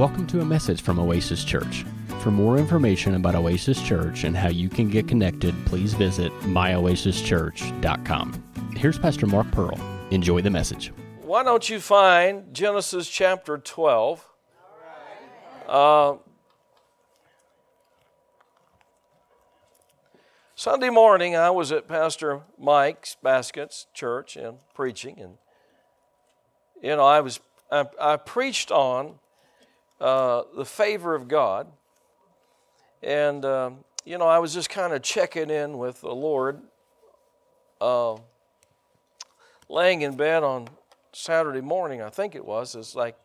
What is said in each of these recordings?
Welcome to a message from Oasis Church. For more information about Oasis Church and how you can get connected, please visit myoasischurch.com. Here's Pastor Mark Pearl. Enjoy the message. Why don't you find Genesis chapter 12? Uh, Sunday morning, I was at Pastor Mike's Baskets Church and preaching, and you know, I was I, I preached on uh, the favor of God, and um, you know, I was just kind of checking in with the Lord, uh, laying in bed on Saturday morning, I think it was. It's like,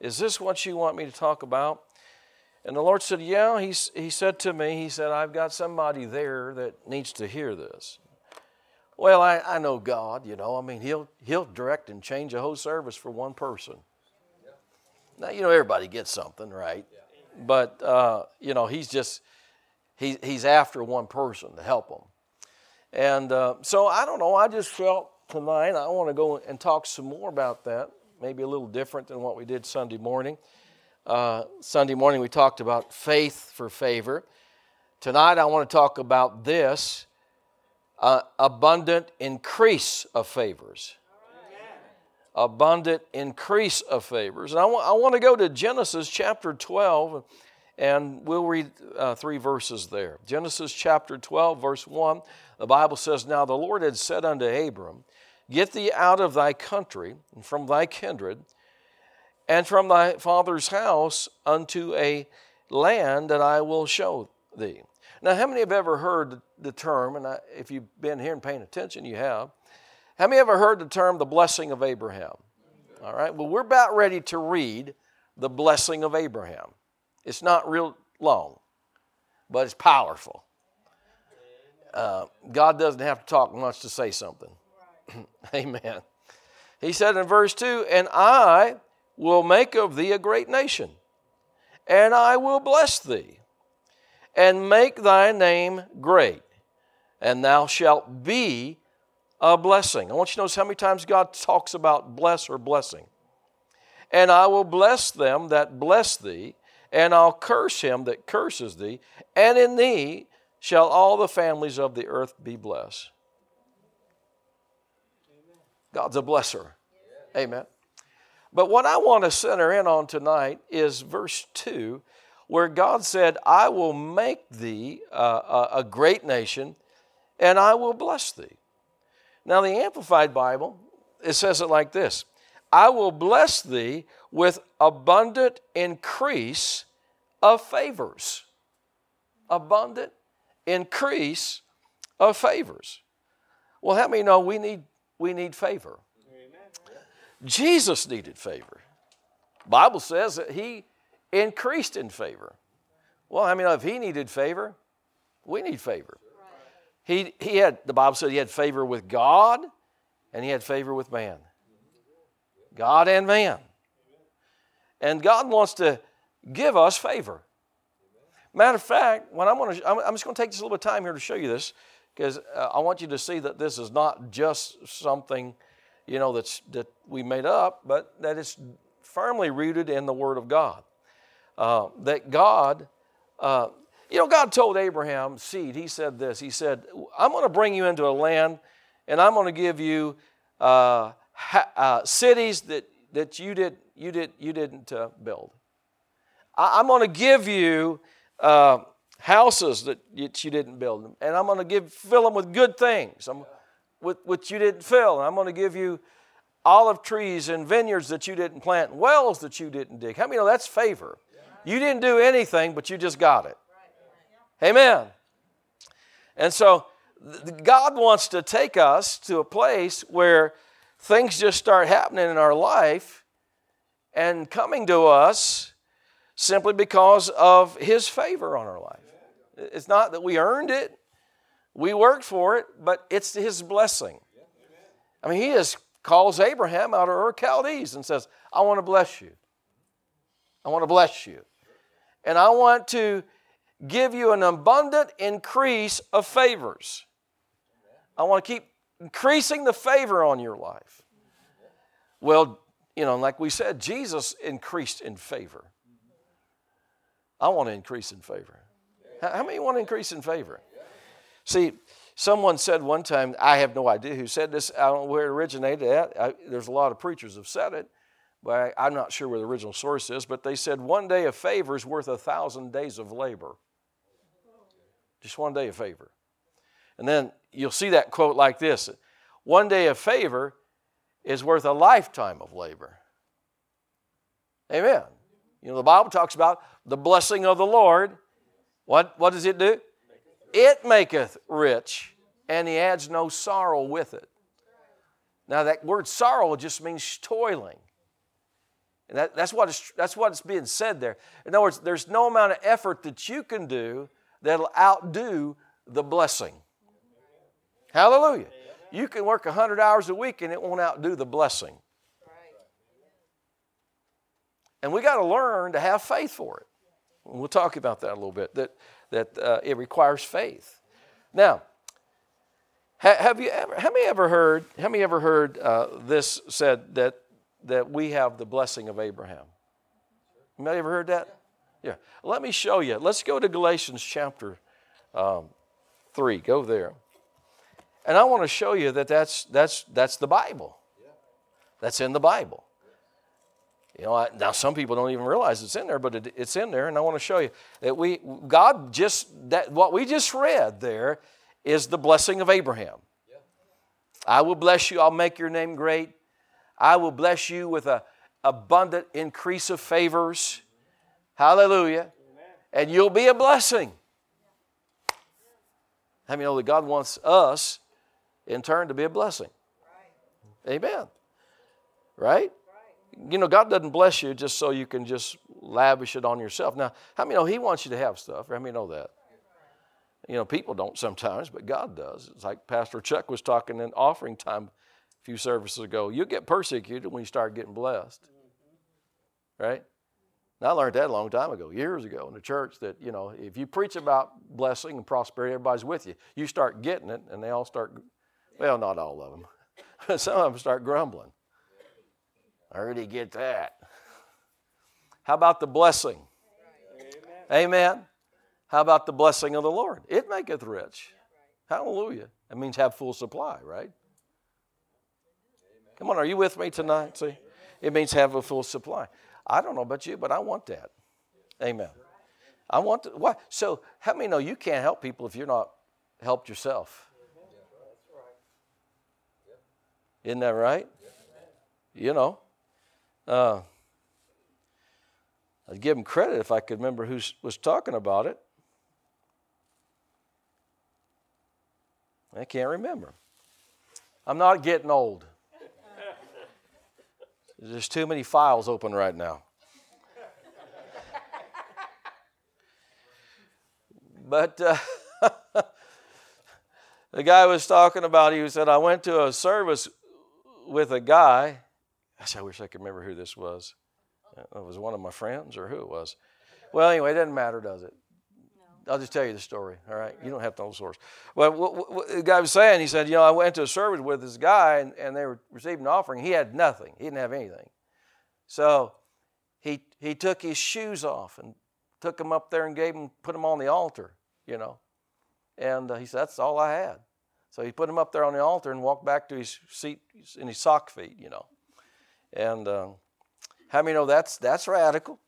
is this what you want me to talk about? And the Lord said, Yeah. He, he said to me, He said, I've got somebody there that needs to hear this. Well, I, I know God, you know. I mean, he'll, he'll direct and change a whole service for one person. Now, you know, everybody gets something, right? But, uh, you know, He's just, he, He's after one person to help him. And uh, so I don't know, I just felt tonight I want to go and talk some more about that, maybe a little different than what we did Sunday morning. Uh, Sunday morning we talked about faith for favor. Tonight I want to talk about this uh, abundant increase of favors. Abundant increase of favors. And I want, I want to go to Genesis chapter 12, and we'll read uh, three verses there. Genesis chapter 12, verse 1, the Bible says, Now the Lord had said unto Abram, Get thee out of thy country and from thy kindred and from thy father's house unto a land that I will show thee. Now, how many have ever heard the term, and I, if you've been here and paying attention, you have. How many ever heard the term the blessing of Abraham? All right, well, we're about ready to read the blessing of Abraham. It's not real long, but it's powerful. Uh, God doesn't have to talk much to say something. Amen. He said in verse 2 And I will make of thee a great nation, and I will bless thee, and make thy name great, and thou shalt be a blessing. I want you to notice how many times God talks about bless or blessing. And I will bless them that bless thee, and I'll curse him that curses thee, and in thee shall all the families of the earth be blessed. God's a blesser. Amen. But what I want to center in on tonight is verse 2, where God said, I will make thee uh, a great nation and I will bless thee. Now, the Amplified Bible, it says it like this I will bless thee with abundant increase of favors. Abundant increase of favors. Well, how many know we need, we need favor? Jesus needed favor. Bible says that he increased in favor. Well, I mean, if he needed favor, we need favor. He, he had, the Bible said he had favor with God and he had favor with man. God and man. And God wants to give us favor. Matter of fact, when I'm, going to, I'm just going to take just a little bit of time here to show you this because uh, I want you to see that this is not just something you know, that's, that we made up, but that is firmly rooted in the Word of God. Uh, that God, uh, you know, God told Abraham, seed, he said this. He said, I'm going to bring you into a land and I'm going to give you uh, ha- uh, cities that, that you, did, you, did, you didn't uh, build. I, am going to give you uh, houses that you, you didn't build, and I'm going to give, fill them with good things. I'm, which you didn't fill. And I'm going to give you olive trees and vineyards that you didn't plant, wells that you didn't dig. How many know that's favor? You didn't do anything, but you just got it. Amen. And so God wants to take us to a place where things just start happening in our life and coming to us simply because of His favor on our life. It's not that we earned it, we worked for it, but it's His blessing. I mean, He just calls Abraham out of Ur Chaldees and says, I want to bless you. I want to bless you. And I want to give you an abundant increase of favors. I want to keep increasing the favor on your life. Well, you know, like we said, Jesus increased in favor. I want to increase in favor. How many want to increase in favor? See, someone said one time, I have no idea who said this, I don't know where it originated at. I, there's a lot of preachers have said it, but I, I'm not sure where the original source is. But they said, one day of favor is worth a thousand days of labor. Just one day of favor. And then you'll see that quote like this One day of favor is worth a lifetime of labor. Amen. You know, the Bible talks about the blessing of the Lord. What, what does it do? It maketh rich, and he adds no sorrow with it. Now, that word sorrow just means toiling. And that, that's, what is, that's what's being said there. In other words, there's no amount of effort that you can do that'll outdo the blessing. Hallelujah. You can work 100 hours a week and it won't outdo the blessing. And we got to learn to have faith for it. We'll talk about that a little bit, that, that uh, it requires faith. Now, have you ever, how many ever heard, how many ever heard uh, this said that, that we have the blessing of Abraham? Have you ever heard that? Yeah. Let me show you. Let's go to Galatians chapter um, 3. Go there. And I want to show you that that's, that's, that's the Bible. That's in the Bible. You know, I, now some people don't even realize it's in there, but it, it's in there, and I want to show you that we God just that what we just read there is the blessing of Abraham. I will bless you. I'll make your name great. I will bless you with a abundant increase of favors. Hallelujah. Amen. And you'll be a blessing. How many know that God wants us in turn to be a blessing? Right. Amen. Right? You know, God doesn't bless you just so you can just lavish it on yourself. Now, how many know He wants you to have stuff? How many know that? You know, people don't sometimes, but God does. It's like Pastor Chuck was talking in offering time a few services ago. You'll get persecuted when you start getting blessed. Mm-hmm. Right? And I learned that a long time ago, years ago in the church, that, you know, if you preach about blessing and prosperity, everybody's with you. You start getting it, and they all start, well, not all of them. Some of them start grumbling. I already get that. How about the blessing? Amen. Amen. How about the blessing of the Lord? It maketh rich. Hallelujah. That means have full supply, right? Come on, are you with me tonight? See? It means have a full supply. I don't know about you, but I want that. Amen. I want to, why? So, how many know you can't help people if you're not helped yourself? Isn't that right? You know. Uh, I'd give him credit if I could remember who was talking about it. I can't remember. I'm not getting old. There's too many files open right now. but uh, the guy was talking about, he said, I went to a service with a guy. I wish I could remember who this was. It was one of my friends or who it was. Well, anyway, it doesn't matter, does it? I'll just tell you the story, all right? You don't have to the source. Well, what, what, the guy was saying, he said, You know, I went to a service with this guy and, and they were receiving an offering. He had nothing, he didn't have anything. So he, he took his shoes off and took them up there and gave them, put them on the altar, you know. And uh, he said, That's all I had. So he put them up there on the altar and walked back to his seat in his sock feet, you know. And uh, how many know that's, that's radical?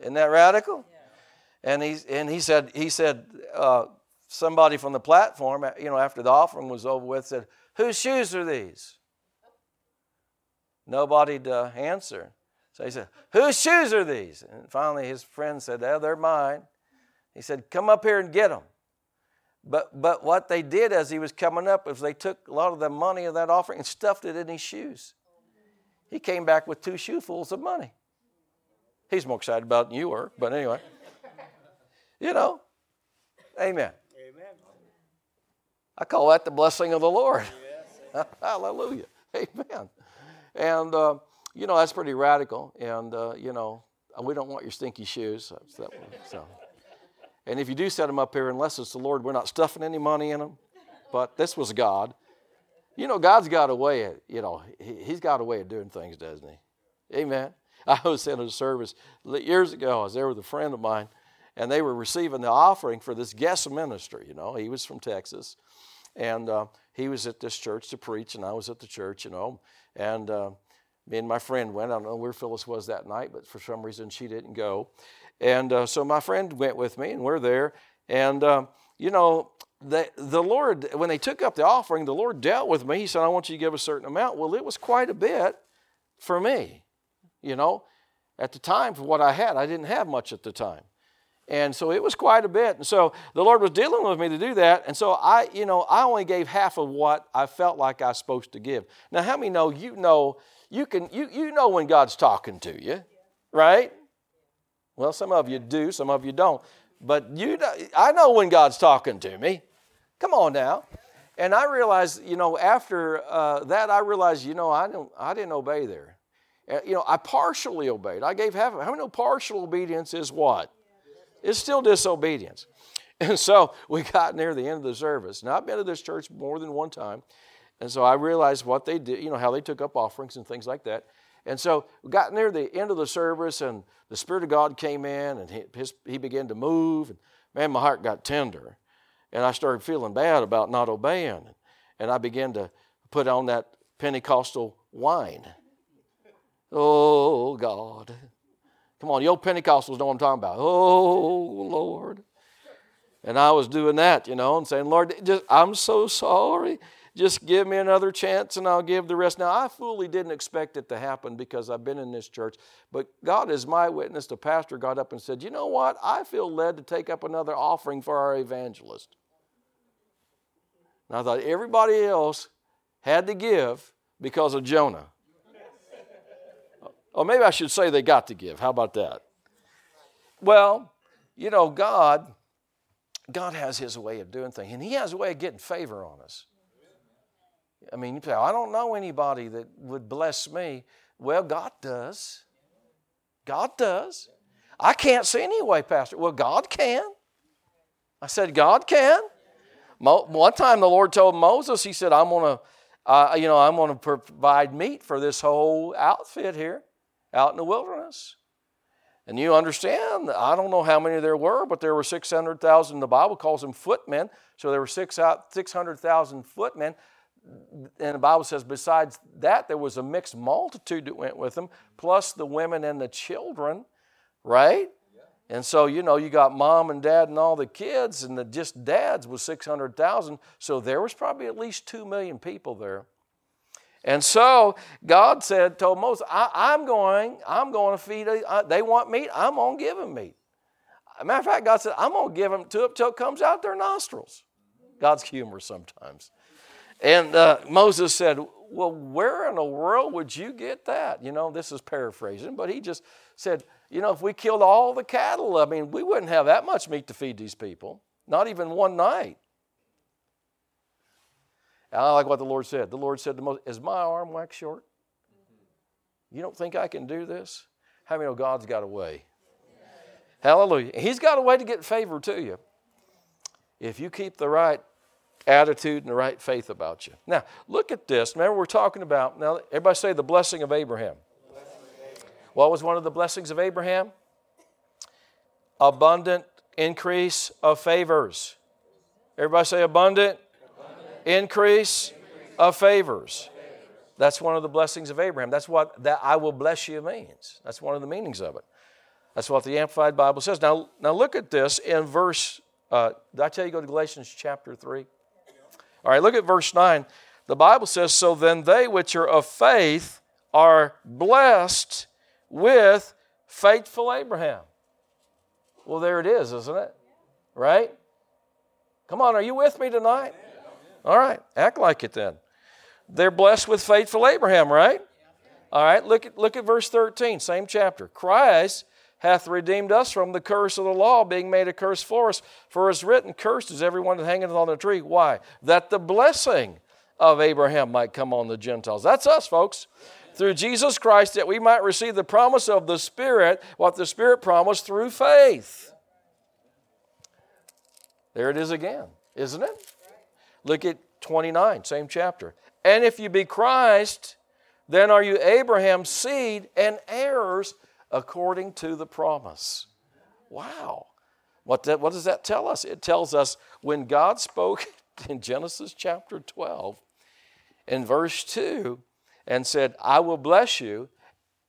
Isn't that radical? Yeah. And he and he said he said uh, somebody from the platform, you know, after the offering was over with, said, "Whose shoes are these?" Nobody to answer. So he said, "Whose shoes are these?" And finally, his friend said, "Oh, they're mine." He said, "Come up here and get them." But but what they did as he was coming up is they took a lot of the money of that offering and stuffed it in his shoes. He came back with two shoefuls of money. He's more excited about it than you were, but anyway. You know? Amen. Amen. I call that the blessing of the Lord. Yes. Hallelujah. Amen. And, uh, you know, that's pretty radical. And, uh, you know, we don't want your stinky shoes. So, so. And if you do set them up here, unless it's the Lord, we're not stuffing any money in them. But this was God. You know, God's got a way of, you know, he, He's got a way of doing things, doesn't He? Amen. I was in a service years ago. I was there with a friend of mine, and they were receiving the offering for this guest minister. You know, he was from Texas, and uh, he was at this church to preach, and I was at the church. You know, and uh, me and my friend went. I don't know where Phyllis was that night, but for some reason she didn't go. And uh, so my friend went with me, and we're there. And uh, you know, the, the Lord, when they took up the offering, the Lord dealt with me. He said, I want you to give a certain amount. Well, it was quite a bit for me, you know. At the time, for what I had, I didn't have much at the time. And so it was quite a bit. And so the Lord was dealing with me to do that. And so I, you know, I only gave half of what I felt like I was supposed to give. Now, how many know you know you can you you know when God's talking to you, right? Well, some of you do, some of you don't. But you I know when God's talking to me. Come on now. And I realized, you know, after uh, that, I realized, you know, I, don't, I didn't obey there. Uh, you know, I partially obeyed. I gave half. How many know partial obedience is what? It's still disobedience. And so we got near the end of the service. Now, I've been to this church more than one time. And so I realized what they did, you know, how they took up offerings and things like that. And so we got near the end of the service, and the Spirit of God came in, and he, his, he began to move. And man, my heart got tender. And I started feeling bad about not obeying. And I began to put on that Pentecostal whine. Oh, God. Come on, the old Pentecostals know what I'm talking about. Oh, Lord. And I was doing that, you know, and saying, Lord, just, I'm so sorry. Just give me another chance and I'll give the rest. Now, I fully didn't expect it to happen because I've been in this church, but God is my witness. The pastor got up and said, You know what? I feel led to take up another offering for our evangelist. And I thought everybody else had to give because of Jonah. Or maybe I should say they got to give. How about that? Well, you know, God, God has His way of doing things, and He has a way of getting favor on us. I mean, you say, I don't know anybody that would bless me. Well, God does. God does. I can't see any way, Pastor. Well, God can. I said, God can. One time the Lord told Moses, He said, I'm going to, uh, you know, I'm going to provide meat for this whole outfit here out in the wilderness. And you understand, I don't know how many there were, but there were 600,000. The Bible calls them footmen. So there were 600,000 footmen. And the Bible says, besides that, there was a mixed multitude that went with them, plus the women and the children, right? And so, you know, you got mom and dad and all the kids, and the just dads was 600,000. So there was probably at least 2 million people there. And so God said, told Moses, I, am going, I'm going to feed, uh, they want meat, I'm going to give them meat. matter of fact, God said, I'm going to give them to it till it comes out their nostrils. God's humor sometimes. And uh, Moses said, Well, where in the world would you get that? You know, this is paraphrasing, but he just said, You know, if we killed all the cattle, I mean, we wouldn't have that much meat to feed these people, not even one night. And I like what the Lord said. The Lord said to Is my arm wax short? You don't think I can do this? How many know God's got a way? Hallelujah. He's got a way to get favor to you. If you keep the right attitude and the right faith about you. Now, look at this. Remember, we're talking about, now, everybody say the blessing of Abraham. What was one of the blessings of Abraham? Abundant increase of favors. Everybody say abundant. Increase, of favors. That's one of the blessings of Abraham. That's what that I will bless you means. That's one of the meanings of it. That's what the Amplified Bible says. Now, now look at this in verse. Uh, did I tell you go to Galatians chapter 3? All right, look at verse 9. The Bible says, So then they which are of faith are blessed with faithful Abraham. Well, there it is, isn't it? Right? Come on, are you with me tonight? All right, act like it then. They're blessed with faithful Abraham, right? All right, look at, look at verse 13, same chapter. Christ hath redeemed us from the curse of the law, being made a curse for us. For it's written, Cursed is everyone that hangeth on a tree. Why? That the blessing of Abraham might come on the Gentiles. That's us, folks. Through Jesus Christ, that we might receive the promise of the Spirit, what the Spirit promised through faith. There it is again, isn't it? Look at 29, same chapter. And if you be Christ, then are you Abraham's seed and heirs according to the promise. Wow. What, that, what does that tell us? It tells us when God spoke in Genesis chapter 12, in verse 2, and said, I will bless you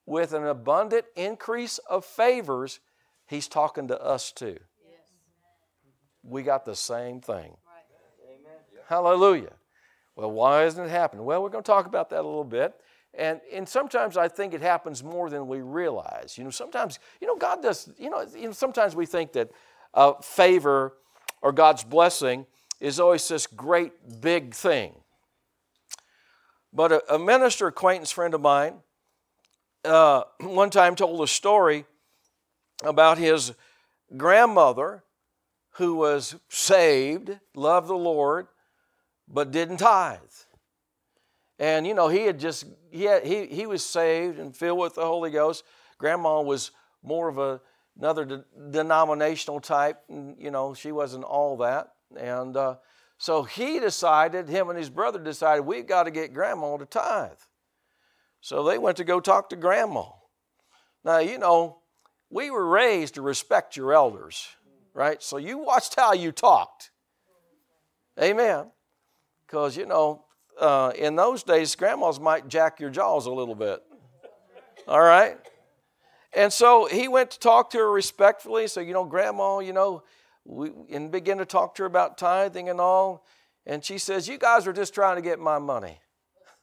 with an abundant increase of favors, he's talking to us too. Yes. We got the same thing. Hallelujah. Well, why isn't it happening? Well, we're going to talk about that a little bit. And, and sometimes I think it happens more than we realize. You know, sometimes, you know, God does, you know, you know sometimes we think that uh, favor or God's blessing is always this great big thing. But a, a minister acquaintance friend of mine uh, one time told a story about his grandmother who was saved, loved the Lord, but didn't tithe. And you know, he had just he had, he he was saved and filled with the Holy Ghost. Grandma was more of a another de- denominational type. And, you know, she wasn't all that. And uh, so he decided, him and his brother decided, we've got to get grandma to tithe. So they went to go talk to grandma. Now, you know, we were raised to respect your elders, right? So you watched how you talked. Amen. Because, you know, uh, in those days, grandmas might jack your jaws a little bit. All right? And so he went to talk to her respectfully. So, you know, Grandma, you know, we, and begin to talk to her about tithing and all. And she says, You guys are just trying to get my money.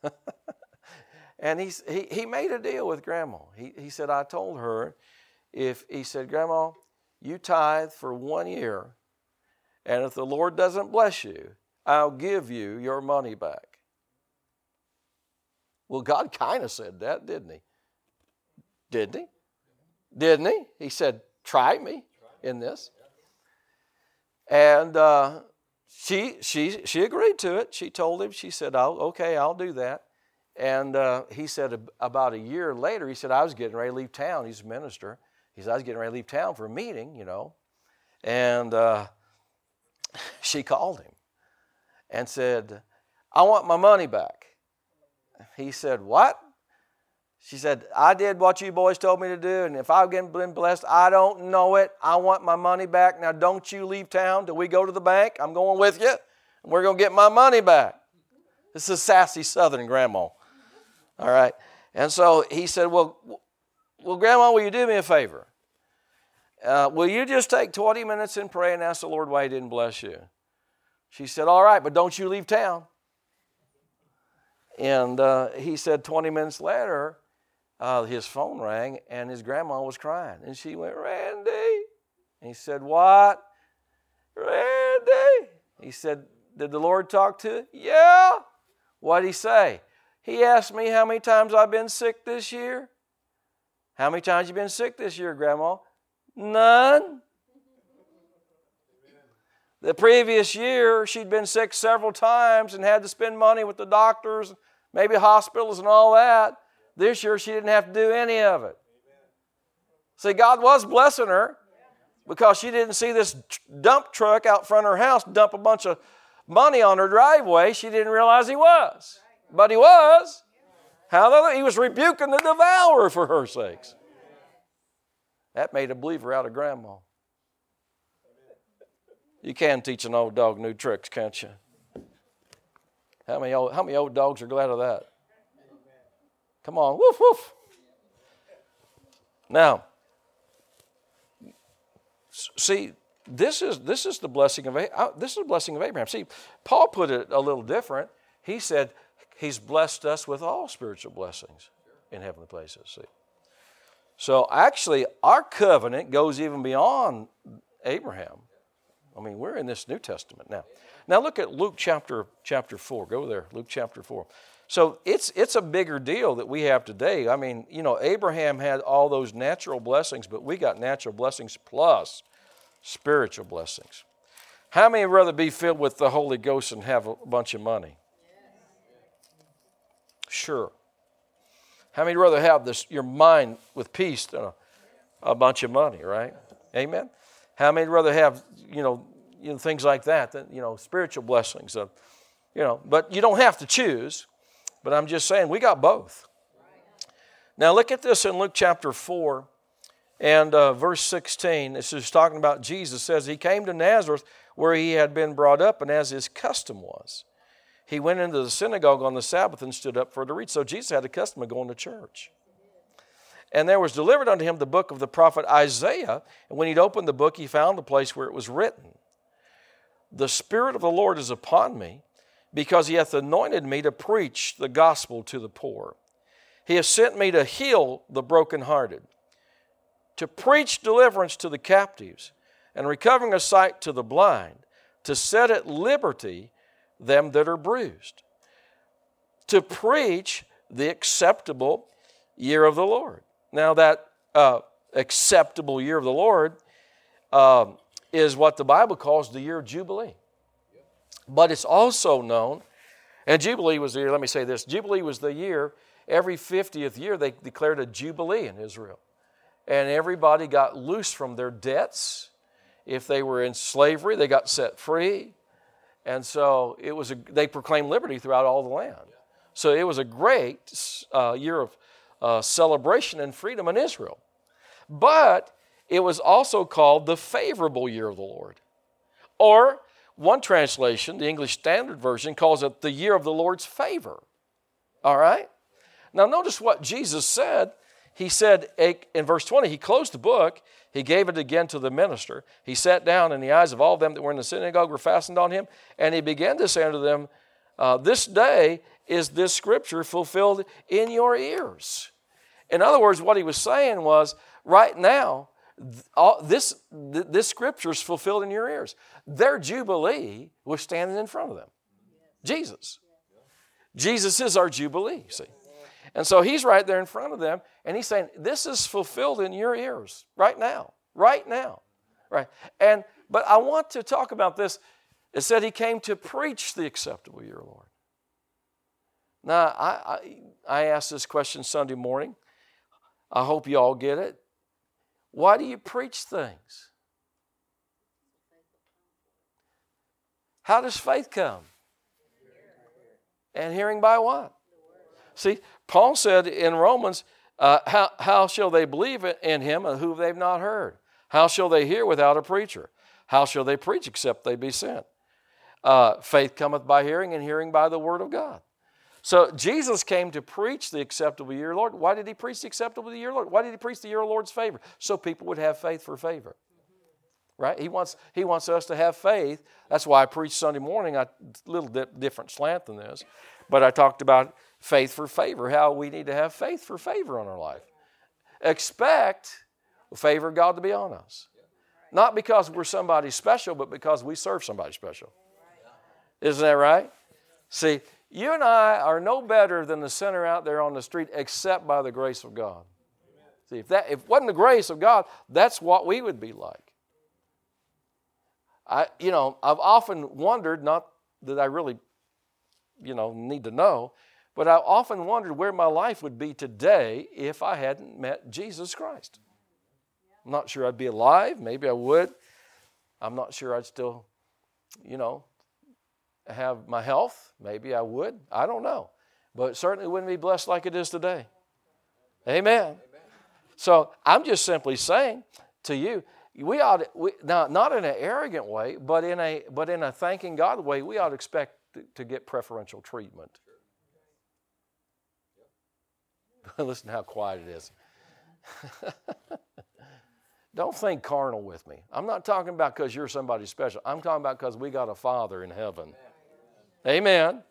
and he, he, he made a deal with Grandma. He, he said, I told her, if he said, Grandma, you tithe for one year, and if the Lord doesn't bless you, I'll give you your money back. Well, God kind of said that, didn't he? Didn't he? Didn't he? He said, Try me in this. And uh, she, she, she agreed to it. She told him, she said, oh, Okay, I'll do that. And uh, he said, about a year later, he said, I was getting ready to leave town. He's a minister. He said, I was getting ready to leave town for a meeting, you know. And uh, she called him and said, I want my money back. He said, What? She said, I did what you boys told me to do, and if I've been blessed, I don't know it. I want my money back. Now, don't you leave town till we go to the bank. I'm going with you, and we're going to get my money back. This is sassy Southern grandma. All right. And so he said, Well, well Grandma, will you do me a favor? Uh, will you just take 20 minutes and pray and ask the Lord why He didn't bless you? She said, All right, but don't you leave town. And uh, he said, 20 minutes later, uh, his phone rang and his grandma was crying. And she went, Randy. And he said, What? Randy. He said, Did the Lord talk to you? Yeah. What'd he say? He asked me how many times I've been sick this year. How many times you been sick this year, Grandma? None. The previous year, she'd been sick several times and had to spend money with the doctors, maybe hospitals and all that. This year, she didn't have to do any of it. See, God was blessing her because she didn't see this dump truck out front of her house dump a bunch of money on her driveway. She didn't realize he was. But he was. Hallelujah. He was rebuking the devourer for her sakes. That made a believer out of grandma. You can teach an old dog new tricks, can't you? How many old, how many old dogs are glad of that? Come on, woof, woof. Now, see, this is this is the blessing of uh, this is the blessing of Abraham. See, Paul put it a little different. He said he's blessed us with all spiritual blessings in heavenly places. See, so actually, our covenant goes even beyond Abraham. I mean, we're in this New Testament now. Now look at Luke chapter chapter four. Go there, Luke chapter four. So it's, it's a bigger deal that we have today. I mean, you know, Abraham had all those natural blessings, but we got natural blessings plus spiritual blessings. How many rather be filled with the Holy Ghost and have a bunch of money? Sure. How many rather have this your mind with peace than a, a bunch of money, right? Amen. How many rather have you know, you know things like that than you know spiritual blessings? Of, you know, but you don't have to choose. But I'm just saying, we got both. Now look at this in Luke chapter 4 And uh, verse 16, this is talking about Jesus, says, He came to Nazareth where he had been brought up, and as his custom was, he went into the synagogue on the Sabbath and stood up for to read. So Jesus had a custom of going to church. And there was delivered unto him the book of the prophet Isaiah. And when he'd opened the book, he found the place where it was written The Spirit of the Lord is upon me, because he hath anointed me to preach the gospel to the poor. He has sent me to heal the brokenhearted, to preach deliverance to the captives, and recovering of sight to the blind, to set at liberty them that are bruised, to preach the acceptable year of the Lord. Now, that uh, acceptable year of the Lord uh, is what the Bible calls the year of Jubilee. But it's also known, and Jubilee was the year, let me say this Jubilee was the year, every 50th year, they declared a Jubilee in Israel. And everybody got loose from their debts. If they were in slavery, they got set free. And so it was a, they proclaimed liberty throughout all the land. So it was a great uh, year of uh, celebration and freedom in Israel. But it was also called the favorable year of the Lord. Or one translation, the English Standard Version, calls it the year of the Lord's favor. All right? Now, notice what Jesus said. He said in verse 20, he closed the book, he gave it again to the minister. He sat down, and the eyes of all them that were in the synagogue were fastened on him, and he began to say unto them, uh, This day is this scripture fulfilled in your ears. In other words, what he was saying was, right now, all, this, this scripture is fulfilled in your ears. Their Jubilee was standing in front of them. Jesus. Jesus is our Jubilee, see. And so he's right there in front of them, and he's saying, This is fulfilled in your ears right now, right now. Right. And but I want to talk about this. It said he came to preach the acceptable year, Lord. Now, I, I, I asked this question Sunday morning. I hope you all get it. Why do you preach things? How does faith come? And hearing by what? See, Paul said in Romans, uh, how, how shall they believe in him who they've not heard? How shall they hear without a preacher? How shall they preach except they be sent? Uh, faith cometh by hearing, and hearing by the word of God. So Jesus came to preach the acceptable year, Lord. Why did he preach the acceptable year, Lord? Why did he preach the year of Lord's favor? So people would have faith for favor. Right? He wants, he wants us to have faith. That's why I preached Sunday morning, a little different slant than this. But I talked about faith for favor, how we need to have faith for favor in our life. Expect the favor of God to be on us. Not because we're somebody special, but because we serve somebody special. Isn't that right? See, you and I are no better than the sinner out there on the street except by the grace of God. See, if that if it wasn't the grace of God, that's what we would be like. I, you know, I've often wondered, not that I really, you know, need to know, but I've often wondered where my life would be today if I hadn't met Jesus Christ. I'm not sure I'd be alive. Maybe I would. I'm not sure I'd still, you know, have my health. Maybe I would. I don't know. But certainly wouldn't be blessed like it is today. Amen. Amen. So I'm just simply saying to you, we ought we, not in an arrogant way, but in a but in a thanking God way, we ought to expect to, to get preferential treatment. Listen how quiet it is. Don't think carnal with me. I'm not talking about because you're somebody special. I'm talking about because we got a Father in heaven. Amen.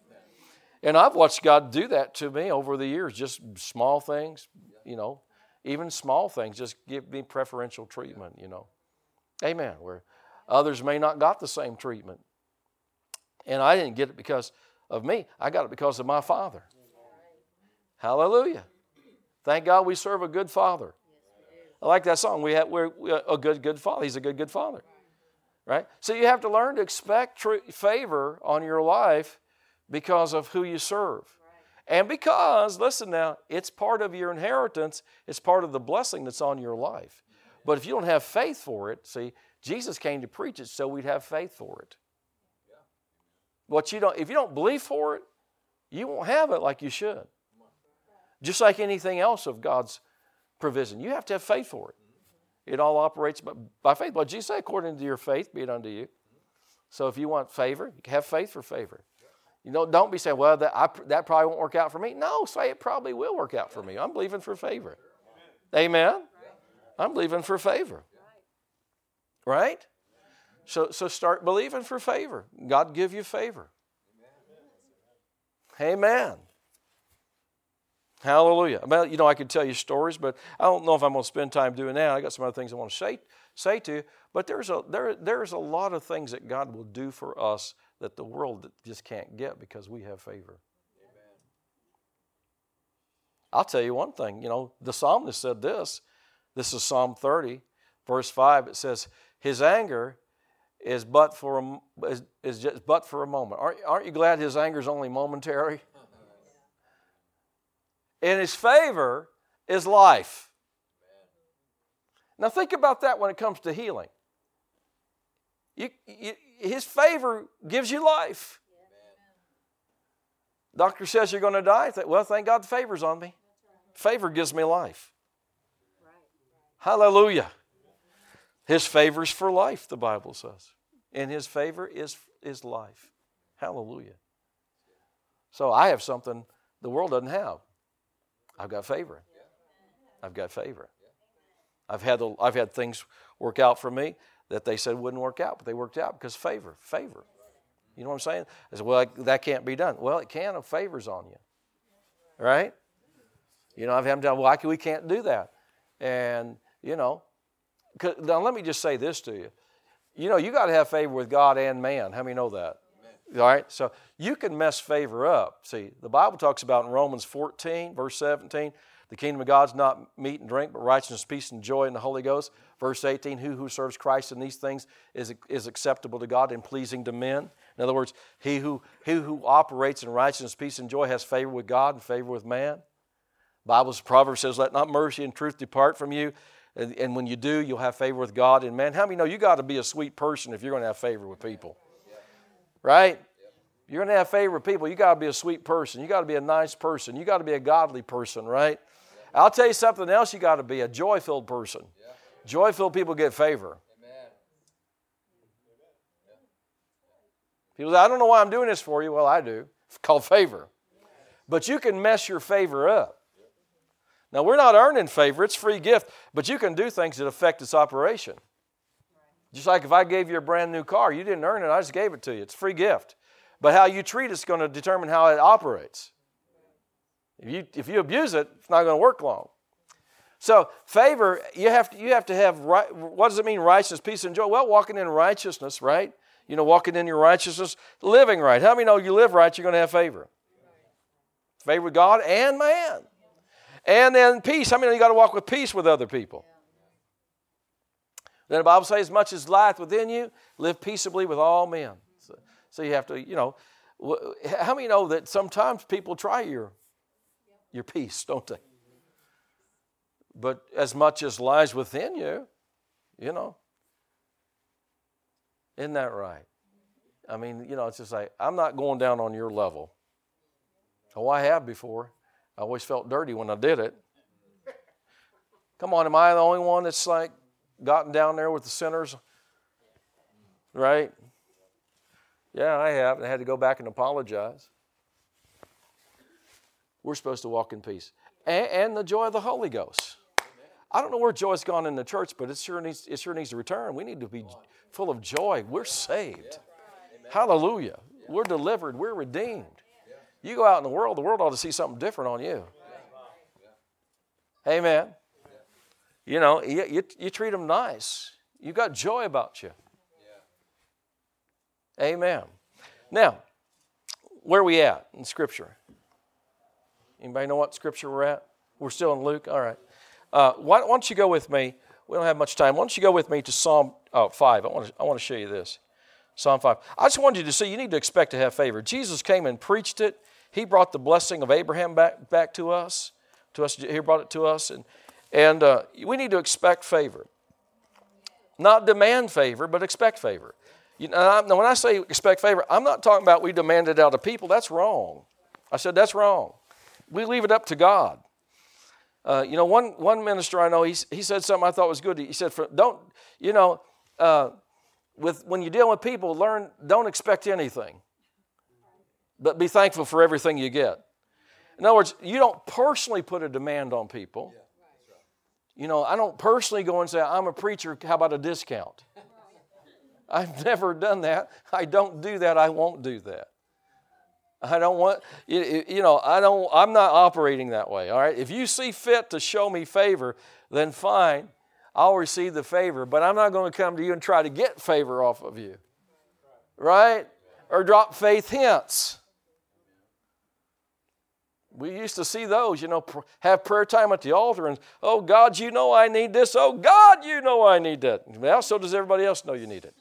And I've watched God do that to me over the years, just small things, you know, even small things, just give me preferential treatment, you know. Amen. Where others may not got the same treatment. And I didn't get it because of me. I got it because of my Father. Hallelujah. Thank God we serve a good Father. I like that song. We have, we're, a good, good father. He's a good, good father. Right? So you have to learn to expect tr- favor on your life because of who you serve. And because, listen now, it's part of your inheritance, it's part of the blessing that's on your life. But if you don't have faith for it, see, Jesus came to preach it so we'd have faith for it. What you don't, if you don't believe for it, you won't have it like you should. Just like anything else of God's provision. You have to have faith for it. It all operates by, faith. But Jesus said, according to your faith, be it unto you. So if you want favor, you have faith for favor. You know, don't be saying, well, that, I, that probably won't work out for me. No, say it probably will work out for me. I'm believing for favor. Amen? I'm believing for favor. Right? So, so start believing for favor. God give you favor. Amen. Hallelujah. Well, you know, I could tell you stories, but I don't know if I'm going to spend time doing that. I got some other things I want to say, say to you. But there's a, there, there's a lot of things that God will do for us that the world just can't get because we have favor. Amen. I'll tell you one thing. You know, the psalmist said this. This is Psalm 30, verse 5. It says, His anger is but for a, is, is just but for a moment. Aren't, aren't you glad his anger is only momentary? And his favor is life. Now think about that when it comes to healing. You, you, his favor gives you life. Doctor says you're going to die. Well, thank God the favor's on me. Favor gives me life. Hallelujah. His favor's for life, the Bible says. And his favor is, is life. Hallelujah. So I have something the world doesn't have. I've got favor. I've got favor. I've had, the, I've had things work out for me that they said wouldn't work out, but they worked out because favor, favor. You know what I'm saying? I said, well, that can't be done. Well, it can if favor's on you. Right? You know, I've had them tell, well, we can't do that. And, you know, now let me just say this to you. You know, you got to have favor with God and man. How many know that? All right? So you can mess favor up. See, the Bible talks about in Romans 14, verse 17, the kingdom of God's not meat and drink, but righteousness, peace, and joy in the Holy Ghost. Verse 18, who who serves Christ in these things is, is acceptable to God and pleasing to men. In other words, he who, he who operates in righteousness, peace, and joy has favor with God and favor with man. Bible's Proverbs says, let not mercy and truth depart from you. And, and when you do, you'll have favor with God and man. How many know you got to be a sweet person if you're going to have favor with people? Right? You're going to have favor with people. You got to be a sweet person. You got to be a nice person. You got to be a godly person, right? I'll tell you something else you got to be a joy filled person. Joy filled people get favor. People say, I don't know why I'm doing this for you. Well, I do. It's called favor. But you can mess your favor up. Now, we're not earning favor, it's free gift, but you can do things that affect its operation. Just like if I gave you a brand new car, you didn't earn it, I just gave it to you. It's a free gift. But how you treat it's going to determine how it operates. If you, if you abuse it, it's not going to work long. So, favor, you have to, you have to have, right, what does it mean, righteousness, peace, and joy? Well, walking in righteousness, right? You know, walking in your righteousness, living right. How many know you live right, you're going to have favor? Favor with God and man. And then peace. How many you got to walk with peace with other people? Then the Bible says, as much as lieth within you, live peaceably with all men. So, so, you have to, you know, how many know that sometimes people try your, your peace, don't they? But as much as lies within you, you know, isn't that right? I mean, you know, it's just like, I'm not going down on your level. Oh, I have before. I always felt dirty when I did it. Come on, am I the only one that's like gotten down there with the sinners? Right? Yeah, I have. I had to go back and apologize. We're supposed to walk in peace. And, and the joy of the Holy Ghost. I don't know where joy's gone in the church, but it sure needs, it sure needs to return. We need to be full of joy. We're saved. Hallelujah. We're delivered. We're redeemed. You go out in the world, the world ought to see something different on you. Amen. You know, you, you, you treat them nice. You got joy about you. Amen. Now, where are we at in Scripture? Anybody know what Scripture we're at? We're still in Luke? All right. Uh, why, why, don't you go with me? We don't have much time. Why don't you go with me to Psalm oh, 5? I want to, I want to show you this. Psalm 5. I just wanted you to see you need to expect to have favor. Jesus came and preached it. He brought the blessing of Abraham back, back to us. To us, he brought it to us, and and uh, we need to expect favor, not demand favor, but expect favor. You know, now, when I say expect favor, I'm not talking about we demand it out of people. That's wrong. I said that's wrong. We leave it up to God. Uh, you know, one, one minister I know, he, he said something I thought was good. He said, don't, you know, uh, with, when you deal with people, learn, don't expect anything, but be thankful for everything you get. In other words, you don't personally put a demand on people. You know, I don't personally go and say, I'm a preacher, how about a discount? I've never done that. I don't do that. I won't do that. I don't want, you know, I don't, I'm not operating that way, all right? If you see fit to show me favor, then fine, I'll receive the favor, but I'm not going to come to you and try to get favor off of you, right? Or drop faith hints. We used to see those, you know, have prayer time at the altar and, oh, God, you know I need this. Oh, God, you know I need that. Well, so does everybody else know you need it.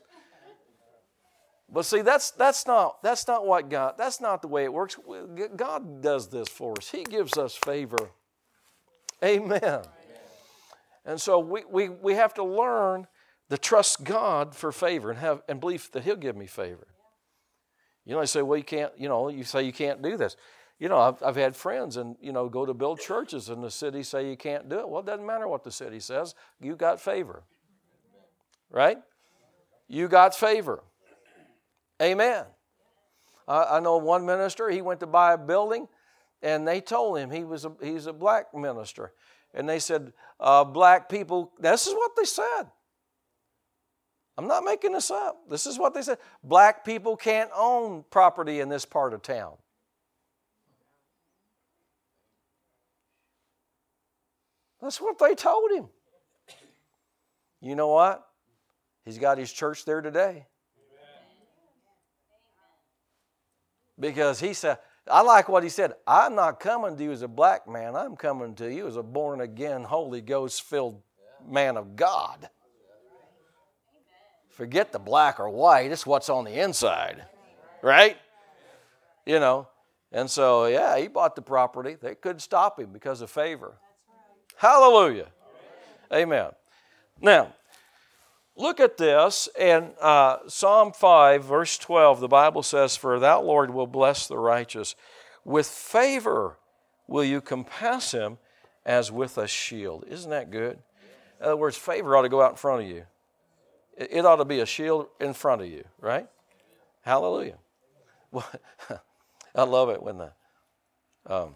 But see, that's, that's, not, that's not what God, that's not the way it works. God does this for us. He gives us favor. Amen. Amen. And so we, we, we have to learn to trust God for favor and have and believe that He'll give me favor. You know, I say, well, you can't, you know, you say you can't do this. You know, I've, I've had friends and, you know, go to build churches and the city say you can't do it. Well, it doesn't matter what the city says. You got favor. Right? You got favor. Amen. I, I know one minister, he went to buy a building, and they told him he was a, he's a black minister. And they said, uh, black people, this is what they said. I'm not making this up. This is what they said. Black people can't own property in this part of town. That's what they told him. You know what? He's got his church there today. Because he said, I like what he said. I'm not coming to you as a black man. I'm coming to you as a born again, Holy Ghost filled man of God. Forget the black or white, it's what's on the inside. Right? You know. And so, yeah, he bought the property. They couldn't stop him because of favor. Hallelujah. Amen. Now, Look at this in uh, Psalm 5, verse 12. The Bible says, For thou, Lord, will bless the righteous. With favor will you compass him as with a shield. Isn't that good? In other words, favor ought to go out in front of you. It ought to be a shield in front of you, right? Hallelujah. Well, I love it when the. Um,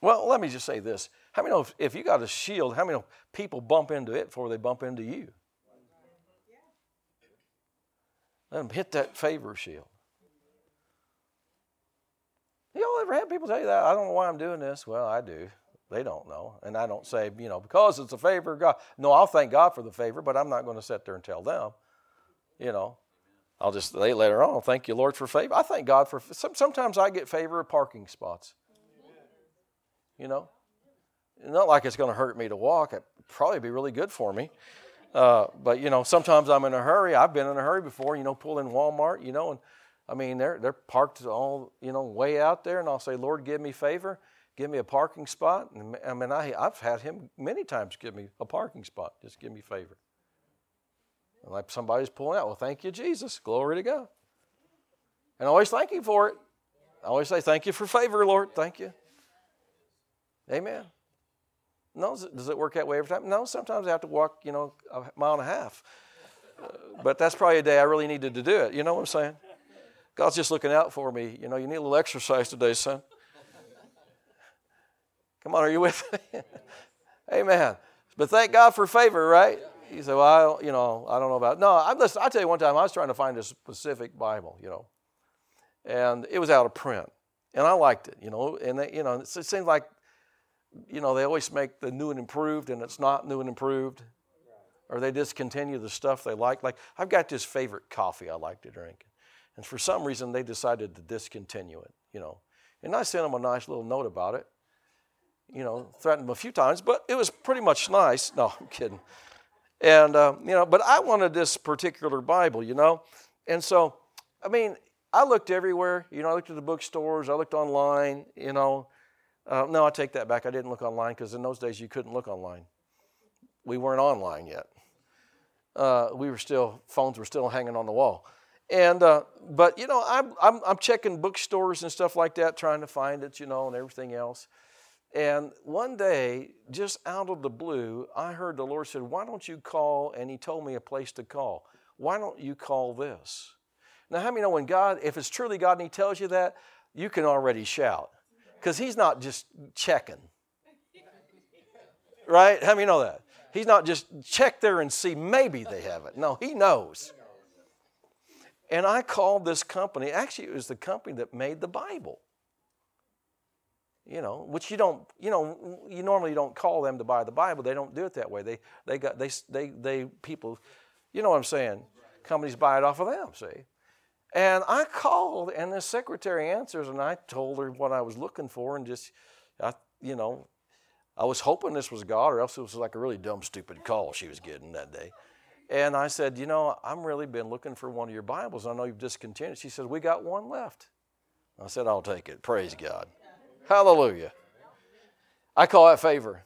well, let me just say this. How many know if, if you got a shield, how many people bump into it before they bump into you? Let them hit that favor shield. You all ever had people tell you that? I don't know why I'm doing this. Well, I do. They don't know. And I don't say, you know, because it's a favor of God. No, I'll thank God for the favor, but I'm not going to sit there and tell them. You know, I'll just say later on, thank you, Lord, for favor. I thank God for, sometimes I get favor of parking spots. You know, not like it's going to hurt me to walk. It'd probably be really good for me. Uh, but you know, sometimes I'm in a hurry. I've been in a hurry before. You know, pull in Walmart. You know, and I mean they're they're parked all you know way out there, and I'll say, Lord, give me favor, give me a parking spot. And I mean, I I've had Him many times give me a parking spot. Just give me favor. And like somebody's pulling out. Well, thank you, Jesus. Glory to God. And always thank you for it. I always say, thank you for favor, Lord. Thank you. Amen. No, does it work that way every time? No, sometimes I have to walk, you know, a mile and a half. Uh, but that's probably a day I really needed to do it. You know what I'm saying? God's just looking out for me. You know, you need a little exercise today, son. Come on, are you with me? Amen. But thank God for favor, right? You say, well, I don't, you know, I don't know about. It. No, I'm listen, I'll tell you one time I was trying to find a specific Bible, you know, and it was out of print, and I liked it, you know, and they, you know, it seemed like you know, they always make the new and improved and it's not new and improved. Or they discontinue the stuff they like. Like, I've got this favorite coffee I like to drink. And for some reason, they decided to discontinue it, you know. And I sent them a nice little note about it, you know, threatened them a few times, but it was pretty much nice. No, I'm kidding. And, uh, you know, but I wanted this particular Bible, you know. And so, I mean, I looked everywhere. You know, I looked at the bookstores, I looked online, you know, uh, no, I take that back. I didn't look online because in those days you couldn't look online. We weren't online yet. Uh, we were still phones were still hanging on the wall, and uh, but you know I'm, I'm I'm checking bookstores and stuff like that, trying to find it, you know, and everything else. And one day, just out of the blue, I heard the Lord said, Why don't you call? And He told me a place to call. Why don't you call this? Now, how many know when God, if it's truly God and He tells you that, you can already shout? Because He's not just checking. Right? How many know that? He's not just check there and see maybe they have it. No, He knows. And I called this company, actually, it was the company that made the Bible you know, which you don't, you know, you normally don't call them to buy the Bible. They don't do it that way. They, they got, they, they, they, people, you know what I'm saying? Companies buy it off of them, see? And I called, and the secretary answers, and I told her what I was looking for, and just, I, you know, I was hoping this was God, or else it was like a really dumb, stupid call she was getting that day. And I said, you know, I'm really been looking for one of your Bibles. I know you've discontinued. She said, we got one left. I said, I'll take it. Praise God. Hallelujah. I call that favor.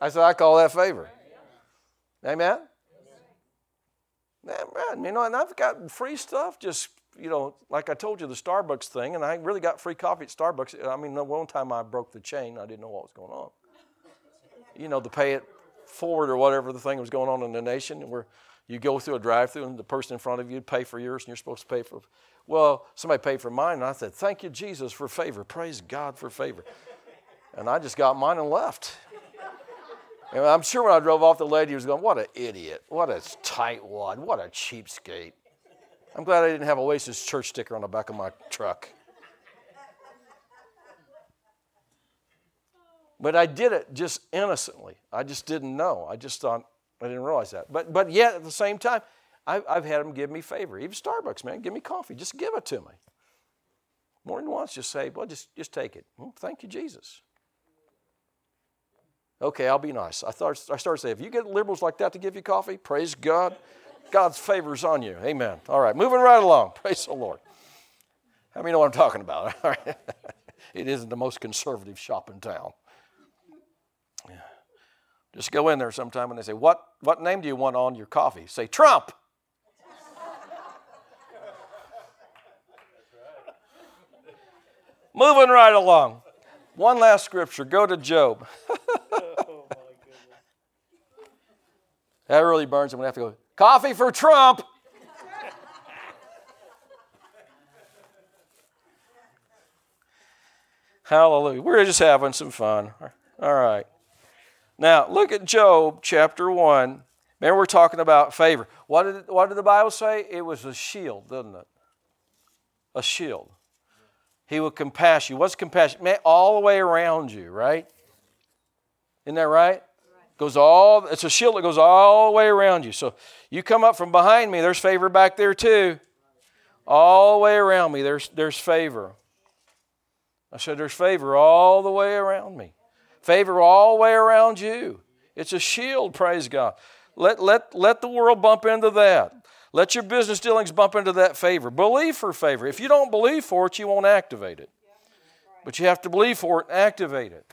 I said, I call that favor. Amen? Man, you know, and I've got free stuff just, you know, like I told you, the Starbucks thing, and I really got free coffee at Starbucks. I mean, the one time I broke the chain, I didn't know what was going on. You know, the pay it forward or whatever the thing was going on in the nation, where you go through a drive through and the person in front of you pay for yours and you're supposed to pay for well, somebody paid for mine, and I said, Thank you, Jesus, for favor. Praise God for favor. And I just got mine and left. And I'm sure when I drove off, the lady was going, What an idiot. What a tightwad. What a cheapskate. I'm glad I didn't have Oasis church sticker on the back of my truck. But I did it just innocently. I just didn't know. I just thought, I didn't realize that. But, but yet, at the same time, I've, I've had them give me favor. Even Starbucks, man, give me coffee. Just give it to me. More than once, just say, well, just, just take it. Well, thank you, Jesus. Okay, I'll be nice. I, thought, I started saying, if you get liberals like that to give you coffee, praise God. God's favor's on you. Amen. All right, moving right along. Praise the Lord. How many know what I'm talking about? it isn't the most conservative shop in town. Just go in there sometime and they say, what, what name do you want on your coffee? Say, Trump. Moving right along. One last scripture. Go to Job. That really burns. I'm going to have to go, coffee for Trump. Hallelujah. We're just having some fun. All right. Now, look at Job chapter 1. Remember, we're talking about favor. What did, what did the Bible say? It was a shield, didn't it? A shield. He will compass you. What's compassion? Man, all the way around you, right? Isn't that right? Goes all. It's a shield that goes all the way around you. So you come up from behind me. There's favor back there too. All the way around me. There's there's favor. I said there's favor all the way around me. Favor all the way around you. It's a shield. Praise God. Let let let the world bump into that. Let your business dealings bump into that favor. Believe for favor. If you don't believe for it, you won't activate it. But you have to believe for it and activate it.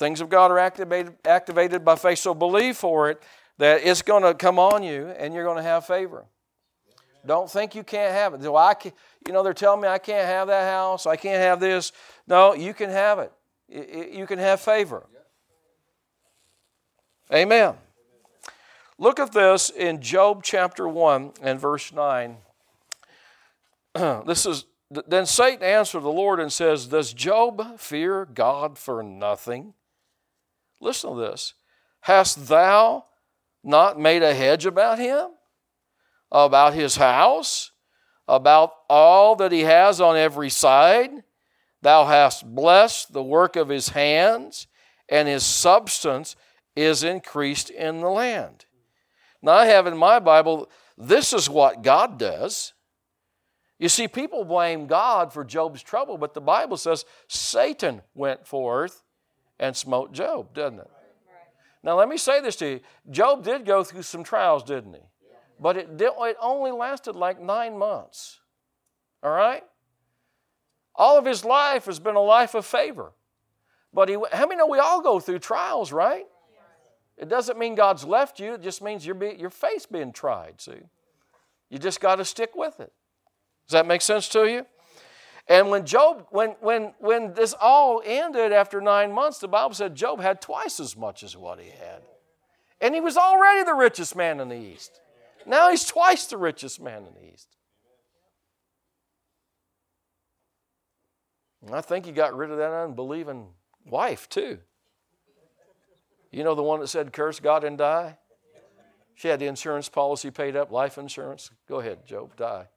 Things of God are activated, activated by faith. So believe for it that it's going to come on you and you're going to have favor. Don't think you can't have it. I can, you know, they're telling me I can't have that house, I can't have this. No, you can have it. You can have favor. Amen. Look at this in Job chapter 1 and verse 9. this is then Satan answered the Lord and says, Does Job fear God for nothing? Listen to this. Hast thou not made a hedge about him? About his house? About all that he has on every side? Thou hast blessed the work of his hands, and his substance is increased in the land. Now, I have in my Bible, this is what God does. You see, people blame God for Job's trouble, but the Bible says Satan went forth and smote Job, doesn't it? Now, let me say this to you Job did go through some trials, didn't he? But it, did, it only lasted like nine months. All right? All of his life has been a life of favor. But he, how many know we all go through trials, right? It doesn't mean God's left you, it just means your, your faith's being tried, see? You just got to stick with it. Does that make sense to you? And when Job, when, when, when this all ended after nine months, the Bible said Job had twice as much as what he had. And he was already the richest man in the East. Now he's twice the richest man in the East. And I think he got rid of that unbelieving wife, too. You know the one that said, Curse God and die? She had the insurance policy paid up, life insurance. Go ahead, Job, die.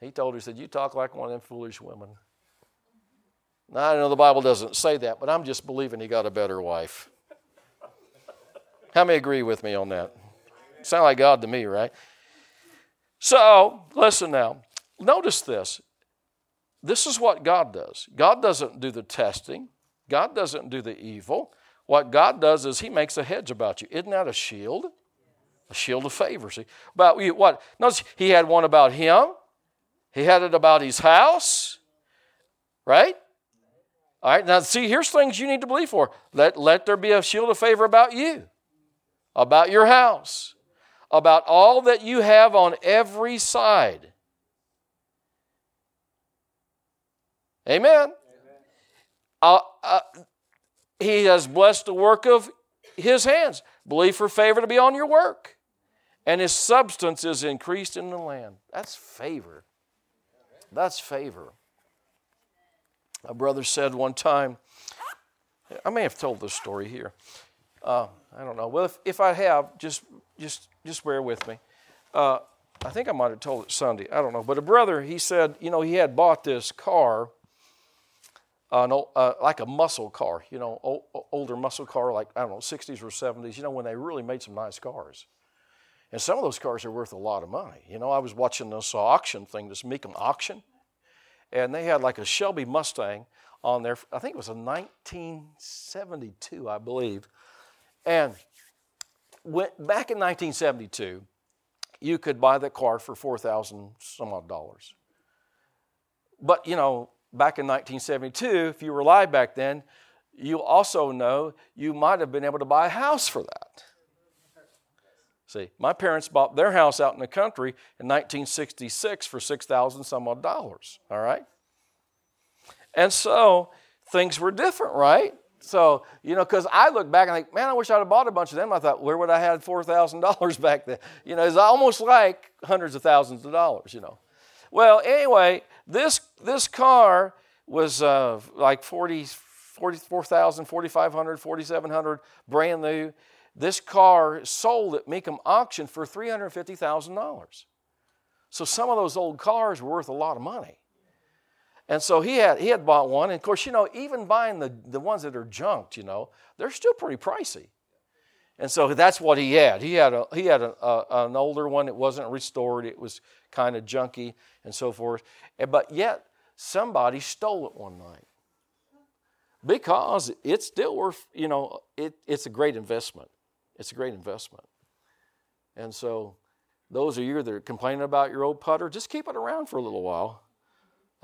He told her, he said, You talk like one of them foolish women. Now, I know the Bible doesn't say that, but I'm just believing he got a better wife. How many agree with me on that? Sound like God to me, right? So, listen now. Notice this. This is what God does. God doesn't do the testing, God doesn't do the evil. What God does is He makes a hedge about you. Isn't that a shield? A shield of favor. See, about what? Notice He had one about Him. He had it about his house, right? All right, now see, here's things you need to believe for. Let, let there be a shield of favor about you, about your house, about all that you have on every side. Amen. Uh, uh, he has blessed the work of his hands. Believe for favor to be on your work. And his substance is increased in the land. That's favor. That's favor. A brother said one time, I may have told this story here. Uh, I don't know. Well, if, if I have, just just just bear with me. Uh, I think I might have told it Sunday. I don't know. But a brother, he said, you know, he had bought this car, uh, no, uh, like a muscle car, you know, o- older muscle car, like, I don't know, 60s or 70s, you know, when they really made some nice cars. And some of those cars are worth a lot of money. You know, I was watching this auction thing, this Mecum auction, and they had like a Shelby Mustang on there. I think it was a 1972, I believe. And when, back in 1972, you could buy that car for 4,000 some odd dollars. But, you know, back in 1972, if you were alive back then, you also know you might have been able to buy a house for that. See, my parents bought their house out in the country in 1966 for 6,000 some odd dollars, all right? And so things were different, right? So, you know, because I look back and think, man, I wish I'd have bought a bunch of them. I thought, where would I have $4,000 back then? You know, it's almost like hundreds of thousands of dollars, you know. Well, anyway, this, this car was uh, like 40, 44,000, 4,500, 4,700, brand new. This car sold at Mecum auction for $350,000. So some of those old cars were worth a lot of money. And so he had, he had bought one. And of course, you know, even buying the, the ones that are junked, you know, they're still pretty pricey. And so that's what he had. He had, a, he had a, a, an older one. It wasn't restored. It was kind of junky and so forth. But yet, somebody stole it one night because it's still worth, you know, it, it's a great investment. It's a great investment. And so, those of you that are complaining about your old putter, just keep it around for a little while.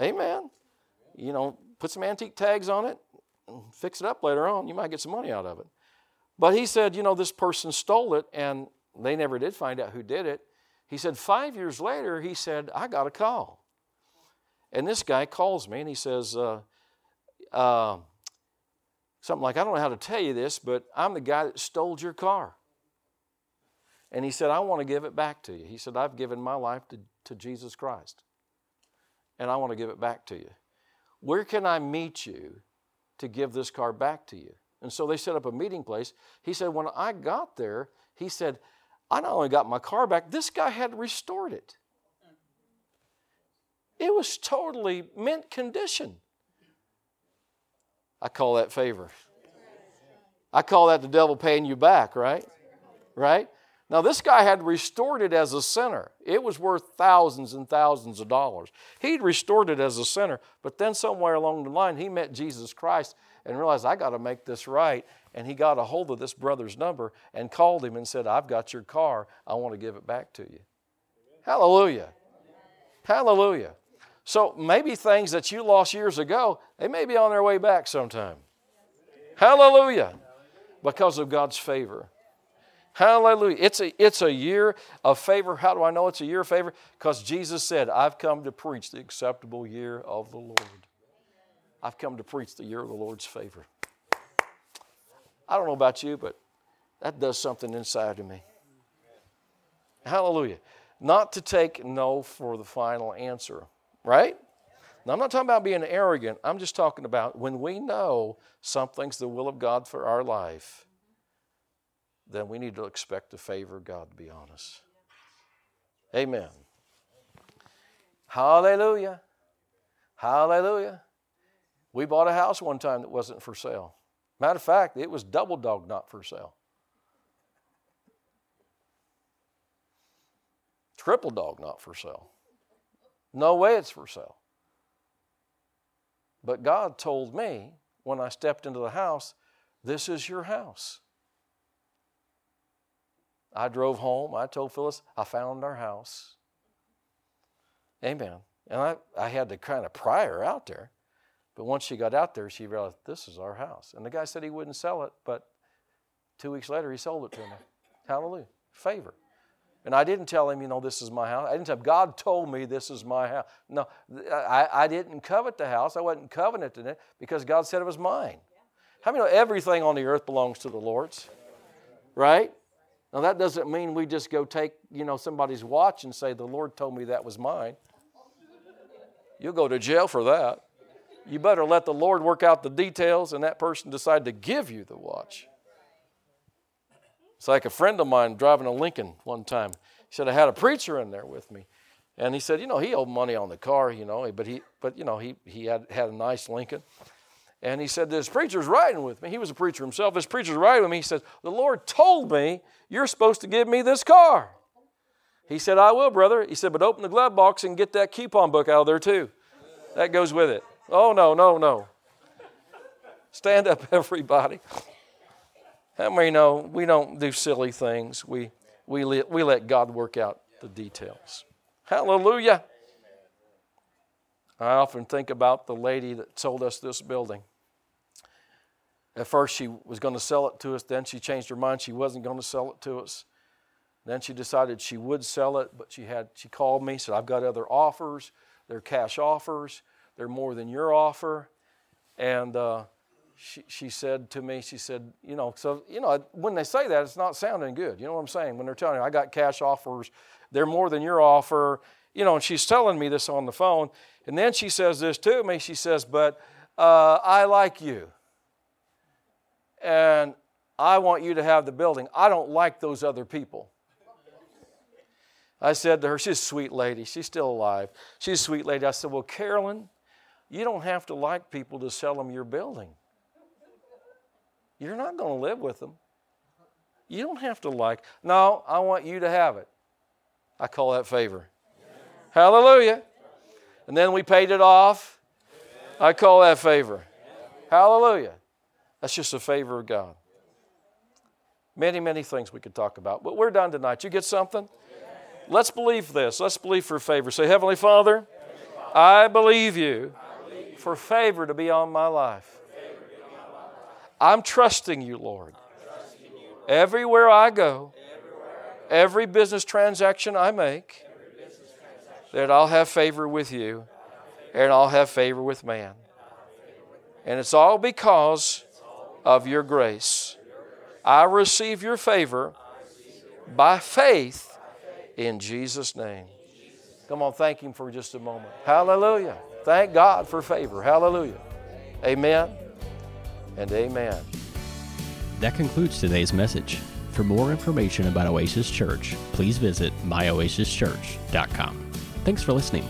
Amen. You know, put some antique tags on it and fix it up later on. You might get some money out of it. But he said, you know, this person stole it and they never did find out who did it. He said, five years later, he said, I got a call. And this guy calls me and he says, uh, uh, something like, I don't know how to tell you this, but I'm the guy that stole your car. And he said, I want to give it back to you. He said, I've given my life to, to Jesus Christ, and I want to give it back to you. Where can I meet you to give this car back to you? And so they set up a meeting place. He said, When I got there, he said, I not only got my car back, this guy had restored it. It was totally mint condition. I call that favor. I call that the devil paying you back, right? Right? Now, this guy had restored it as a sinner. It was worth thousands and thousands of dollars. He'd restored it as a sinner, but then somewhere along the line, he met Jesus Christ and realized, I got to make this right. And he got a hold of this brother's number and called him and said, I've got your car. I want to give it back to you. Hallelujah. Hallelujah. So maybe things that you lost years ago, they may be on their way back sometime. Hallelujah. Because of God's favor. Hallelujah. It's a, it's a year of favor. How do I know it's a year of favor? Because Jesus said, I've come to preach the acceptable year of the Lord. I've come to preach the year of the Lord's favor. I don't know about you, but that does something inside of me. Hallelujah. Not to take no for the final answer, right? Now, I'm not talking about being arrogant. I'm just talking about when we know something's the will of God for our life, then we need to expect the favor of God, to be on us. Amen. Hallelujah. Hallelujah. We bought a house one time that wasn't for sale. Matter of fact, it was double dog not for sale. Triple dog not for sale. No way it's for sale. But God told me when I stepped into the house, This is your house. I drove home. I told Phyllis, I found our house. Amen. And I, I had to kind of pry her out there. But once she got out there, she realized this is our house. And the guy said he wouldn't sell it, but two weeks later, he sold it to me. Hallelujah. Favor. And I didn't tell him, you know, this is my house. I didn't tell him, God told me this is my house. No, I, I didn't covet the house. I wasn't covenanting it because God said it was mine. How many know everything on the earth belongs to the Lord's? Right? Now that doesn't mean we just go take, you know, somebody's watch and say, the Lord told me that was mine. You'll go to jail for that. You better let the Lord work out the details and that person decide to give you the watch. It's like a friend of mine driving a Lincoln one time. He said, I had a preacher in there with me. And he said, you know, he owed money on the car, you know, but he, but you know, he, he had, had a nice Lincoln. And he said, this preacher's riding with me. He was a preacher himself. This preacher's riding with me. He says, the Lord told me you're supposed to give me this car. He said, I will, brother. He said, but open the glove box and get that coupon book out of there too. That goes with it. Oh, no, no, no. Stand up, everybody. How many know we don't do silly things? We, we, let, we let God work out the details. Hallelujah. I often think about the lady that sold us this building. At first, she was going to sell it to us. Then she changed her mind. She wasn't going to sell it to us. Then she decided she would sell it, but she had she called me, said, "I've got other offers. They're cash offers. They're more than your offer." And uh, she, she said to me, she said, you know, so, you know, when they say that, it's not sounding good. You know what I'm saying? When they're telling you, I got cash offers, they're more than your offer, you know, and she's telling me this on the phone. And then she says this to me. She says, but uh, I like you. And I want you to have the building. I don't like those other people. I said to her, she's a sweet lady. She's still alive. She's a sweet lady. I said, well, Carolyn, you don't have to like people to sell them your building. You're not going to live with them. You don't have to like. No, I want you to have it. I call that favor. Hallelujah. And then we paid it off. I call that favor. Hallelujah. That's just a favor of God. Many, many things we could talk about, but we're done tonight. You get something? Let's believe this. Let's believe for favor. Say, Heavenly Father, I believe you for favor to be on my life. I'm trusting you, Lord. Everywhere I go, every business transaction I make, that I'll have favor with you and I'll have favor with man. And it's all because of your grace. I receive your favor by faith in Jesus' name. Come on, thank Him for just a moment. Hallelujah. Thank God for favor. Hallelujah. Amen and amen. That concludes today's message. For more information about Oasis Church, please visit myoasischurch.com. Thanks for listening.